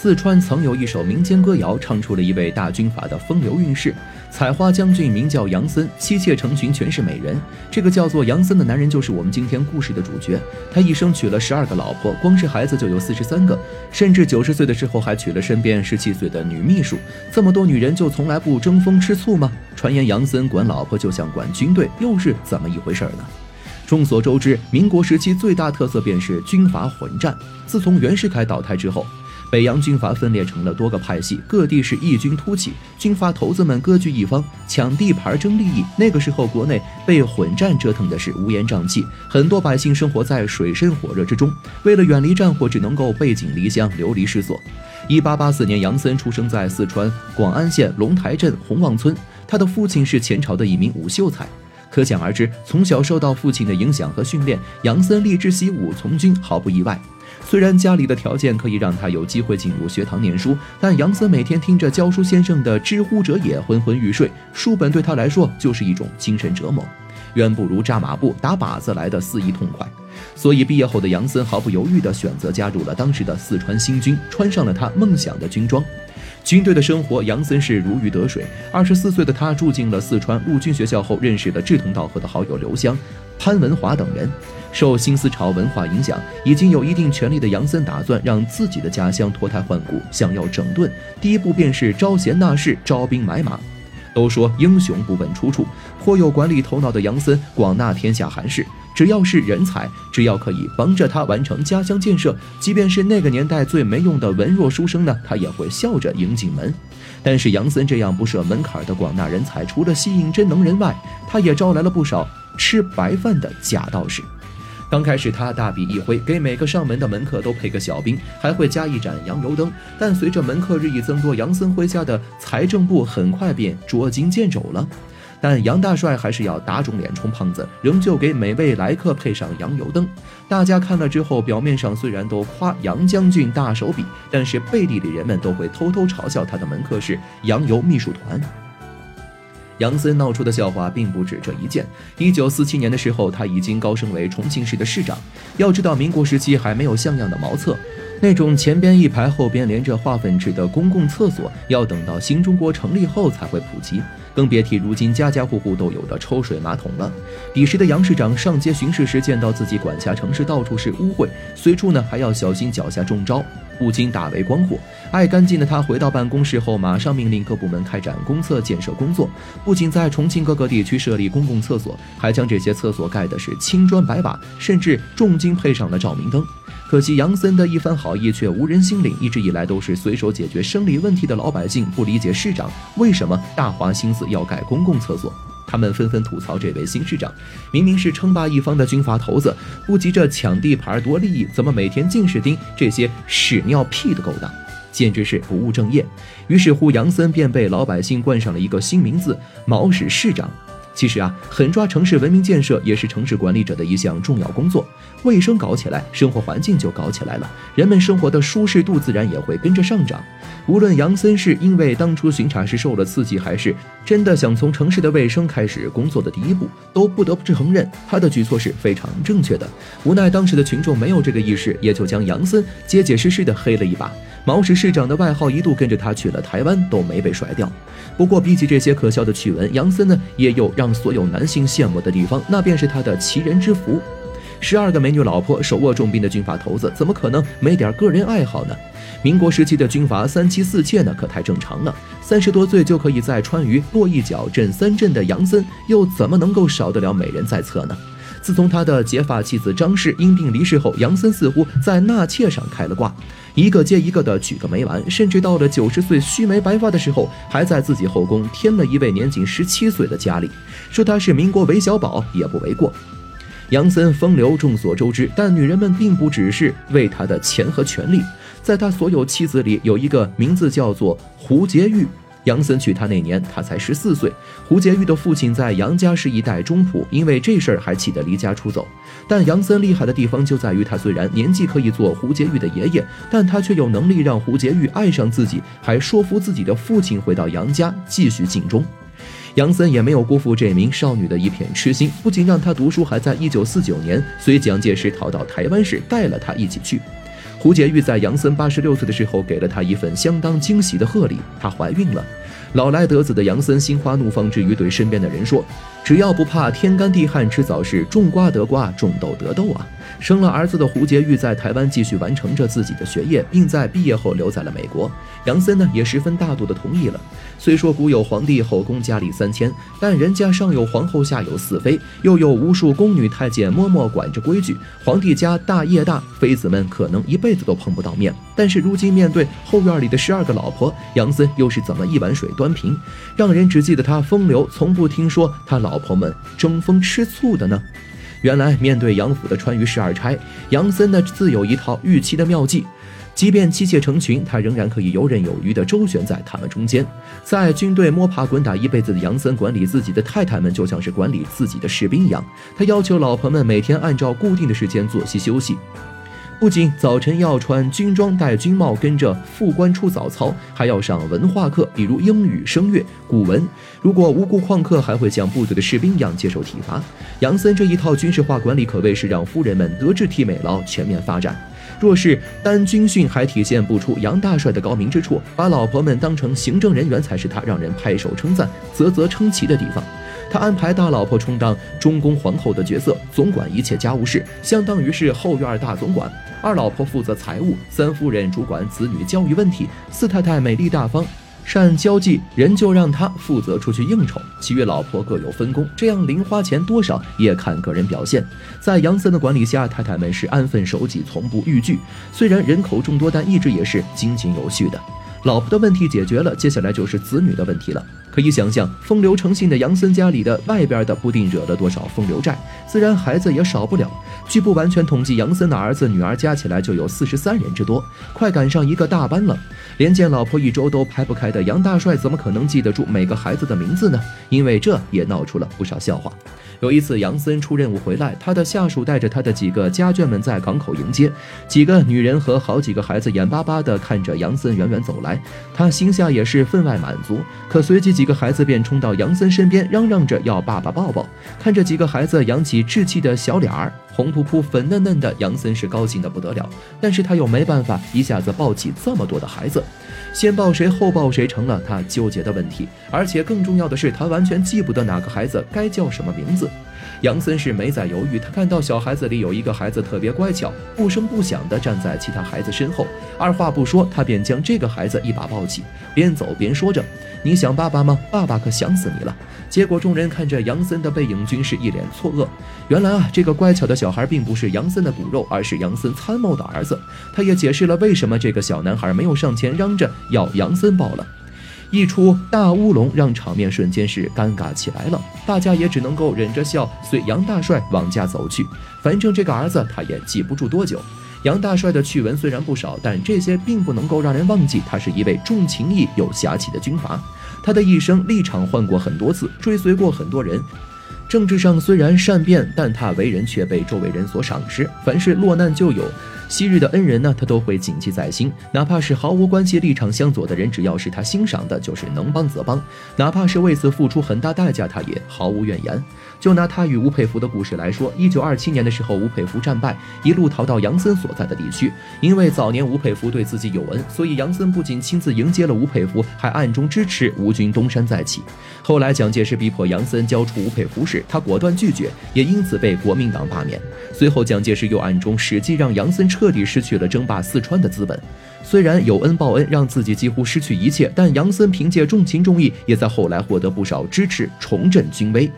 四川曾有一首民间歌谣，唱出了一位大军阀的风流韵事。采花将军名叫杨森，妻妾成群，全是美人。这个叫做杨森的男人，就是我们今天故事的主角。他一生娶了十二个老婆，光是孩子就有四十三个，甚至九十岁的时候还娶了身边十七岁的女秘书。这么多女人，就从来不争风吃醋吗？传言杨森管老婆就像管军队，又是怎么一回事呢？众所周知，民国时期最大特色便是军阀混战。自从袁世凯倒台之后，北洋军阀分裂成了多个派系，各地是异军突起，军阀头子们各据一方，抢地盘争利益。那个时候，国内被混战折腾的是乌烟瘴气，很多百姓生活在水深火热之中，为了远离战火，只能够背井离乡，流离失所。一八八四年，杨森出生在四川广安县龙台镇洪旺村，他的父亲是前朝的一名武秀才。可想而知，从小受到父亲的影响和训练，杨森立志习武从军，毫不意外。虽然家里的条件可以让他有机会进入学堂念书，但杨森每天听着教书先生的“知乎者也”，昏昏欲睡，书本对他来说就是一种精神折磨，远不如扎马步、打靶子来的肆意痛快。所以毕业后的杨森毫不犹豫地选择加入了当时的四川新军，穿上了他梦想的军装。军队的生活，杨森是如鱼得水。二十四岁的他住进了四川陆军学校后，认识了志同道合的好友刘湘、潘文华等人。受新思潮文化影响，已经有一定权力的杨森打算让自己的家乡脱胎换骨，想要整顿。第一步便是招贤纳士、招兵买马。都说英雄不问出处，颇有管理头脑的杨森广纳天下寒士。只要是人才，只要可以帮着他完成家乡建设，即便是那个年代最没用的文弱书生呢，他也会笑着迎进门。但是杨森这样不设门槛的广纳人才，除了吸引真能人外，他也招来了不少吃白饭的假道士。刚开始他大笔一挥，给每个上门的门客都配个小兵，还会加一盏洋油灯。但随着门客日益增多，杨森麾下的财政部很快便捉襟见肘了。但杨大帅还是要打肿脸充胖子，仍旧给每位来客配上洋油灯。大家看了之后，表面上虽然都夸杨将军大手笔，但是背地里人们都会偷偷嘲笑他的门客是洋油秘书团。杨森闹出的笑话并不止这一件。一九四七年的时候，他已经高升为重庆市的市长。要知道，民国时期还没有像样的茅厕。那种前边一排、后边连着化粪池的公共厕所，要等到新中国成立后才会普及，更别提如今家家户户都有的抽水马桶了。彼时的杨市长上街巡视时，见到自己管辖城市到处是污秽，随处呢还要小心脚下中招，不禁大为光火。爱干净的他回到办公室后，马上命令各部门开展公厕建设工作，不仅在重庆各个地区设立公共厕所，还将这些厕所盖的是青砖白瓦，甚至重金配上了照明灯。可惜杨森的一番好意却无人心领，一直以来都是随手解决生理问题的老百姓不理解市长为什么大花心思要盖公共厕所，他们纷纷吐槽这位新市长明明是称霸一方的军阀头子，不急着抢地盘夺利益，怎么每天尽是盯这些屎尿屁的勾当，简直是不务正业。于是乎，杨森便被老百姓冠上了一个新名字——毛屎市长。其实啊，狠抓城市文明建设也是城市管理者的一项重要工作。卫生搞起来，生活环境就搞起来了，人们生活的舒适度自然也会跟着上涨。无论杨森是因为当初巡查时受了刺激，还是真的想从城市的卫生开始工作的第一步，都不得不承认他的举措是非常正确的。无奈当时的群众没有这个意识，也就将杨森结结实实的黑了一把。毛石市长的外号一度跟着他去了台湾，都没被甩掉。不过，比起这些可笑的趣闻，杨森呢也有让所有男性羡慕的地方，那便是他的奇人之福。十二个美女老婆，手握重兵的军阀头子，怎么可能没点个人爱好呢？民国时期的军阀三妻四妾呢，可太正常了。三十多岁就可以在川渝落一脚震三震的杨森，又怎么能够少得了美人在侧呢？自从他的结发妻子张氏因病离世后，杨森似乎在纳妾上开了挂，一个接一个的娶个没完，甚至到了九十岁须眉白发的时候，还在自己后宫添了一位年仅十七岁的佳丽，说他是民国韦小宝也不为过。杨森风流众所周知，但女人们并不只是为他的钱和权力，在他所有妻子里，有一个名字叫做胡洁玉。杨森娶她那年，他才十四岁。胡洁玉的父亲在杨家是一代中仆，因为这事儿还气得离家出走。但杨森厉害的地方就在于，他虽然年纪可以做胡洁玉的爷爷，但他却有能力让胡洁玉爱上自己，还说服自己的父亲回到杨家继续尽忠。杨森也没有辜负这名少女的一片痴心，不仅让她读书，还在一九四九年随蒋介石逃到台湾时带了她一起去。胡洁玉在杨森八十六岁的时候，给了他一份相当惊喜的贺礼，她怀孕了。老来得子的杨森心花怒放之余，对身边的人说：“只要不怕天干地旱，迟早是种瓜得瓜，种豆得豆啊！”生了儿子的胡洁玉在台湾继续完成着自己的学业，并在毕业后留在了美国。杨森呢，也十分大度的同意了。虽说古有皇帝后宫佳丽三千，但人家上有皇后，下有四妃，又有无数宫女太监默默管着规矩。皇帝家大业大，妃子们可能一辈子都碰不到面。但是如今面对后院里的十二个老婆，杨森又是怎么一碗水端平，让人只记得他风流，从不听说他老老婆们争风吃醋的呢？原来，面对杨府的川渝十二钗，杨森呢自有一套御妻的妙计。即便妻妾成群，他仍然可以游刃有余地周旋在他们中间。在军队摸爬滚打一辈子的杨森，管理自己的太太们就像是管理自己的士兵一样。他要求老婆们每天按照固定的时间作息休息。不仅早晨要穿军装、戴军帽，跟着副官出早操，还要上文化课，比如英语、声乐、古文。如果无故旷课，还会像部队的士兵一样接受体罚。杨森这一套军事化管理，可谓是让夫人们德智体美劳全面发展。若是单军训，还体现不出杨大帅的高明之处，把老婆们当成行政人员，才是他让人拍手称赞、啧啧称奇的地方。他安排大老婆充当中宫皇后的角色，总管一切家务事，相当于是后院大总管。二老婆负责财务，三夫人主管子女教育问题，四太太美丽大方，善交际，人就让她负责出去应酬。其余老婆各有分工，这样零花钱多少也看个人表现。在杨森的管理下，太太们是安分守己，从不逾矩。虽然人口众多，但一直也是井井有序的。老婆的问题解决了，接下来就是子女的问题了。可以想象，风流成性的杨森家里的外边的不定惹了多少风流债，自然孩子也少不了。据不完全统计，杨森的儿子女儿加起来就有四十三人之多，快赶上一个大班了。连见老婆一周都排不开的杨大帅，怎么可能记得住每个孩子的名字呢？因为这也闹出了不少笑话。有一次，杨森出任务回来，他的下属带着他的几个家眷们在港口迎接，几个女人和好几个孩子眼巴巴地看着杨森远远走来，他心下也是分外满足。可随即几个孩子便冲到杨森身边，嚷嚷着要爸爸抱抱。看着几个孩子扬起稚气的小脸儿，红扑扑、粉嫩嫩的，杨森是高兴的不得了。但是他又没办法一下子抱起这么多的孩子，先抱谁后抱谁成了他纠结的问题。而且更重要的是，他完全记不得哪个孩子该叫什么名字。杨森是没在犹豫，他看到小孩子里有一个孩子特别乖巧，不声不响地站在其他孩子身后，二话不说，他便将这个孩子一把抱起，边走边说着：“你想爸爸吗？爸爸可想死你了。”结果众人看着杨森的背影，均是一脸错愕。原来啊，这个乖巧的小孩并不是杨森的骨肉，而是杨森参谋的儿子。他也解释了为什么这个小男孩没有上前嚷着要杨森抱了。一出大乌龙，让场面瞬间是尴尬起来了。大家也只能够忍着笑，随杨大帅往家走去。反正这个儿子他也记不住多久。杨大帅的趣闻虽然不少，但这些并不能够让人忘记他是一位重情义、有侠气的军阀。他的一生立场换过很多次，追随过很多人。政治上虽然善变，但他为人却被周围人所赏识。凡是落难就有。昔日的恩人呢，他都会谨记在心。哪怕是毫无关系、立场相左的人，只要是他欣赏的，就是能帮则帮。哪怕是为此付出很大代价，他也毫无怨言。就拿他与吴佩孚的故事来说，一九二七年的时候，吴佩孚战败，一路逃到杨森所在的地区。因为早年吴佩孚对自己有恩，所以杨森不仅亲自迎接了吴佩孚，还暗中支持吴军东山再起。后来蒋介石逼迫杨森交出吴佩孚时，他果断拒绝，也因此被国民党罢免。随后蒋介石又暗中使计，让杨森撤彻底失去了争霸四川的资本。虽然有恩报恩，让自己几乎失去一切，但杨森凭借重情重义，也在后来获得不少支持，重振军威。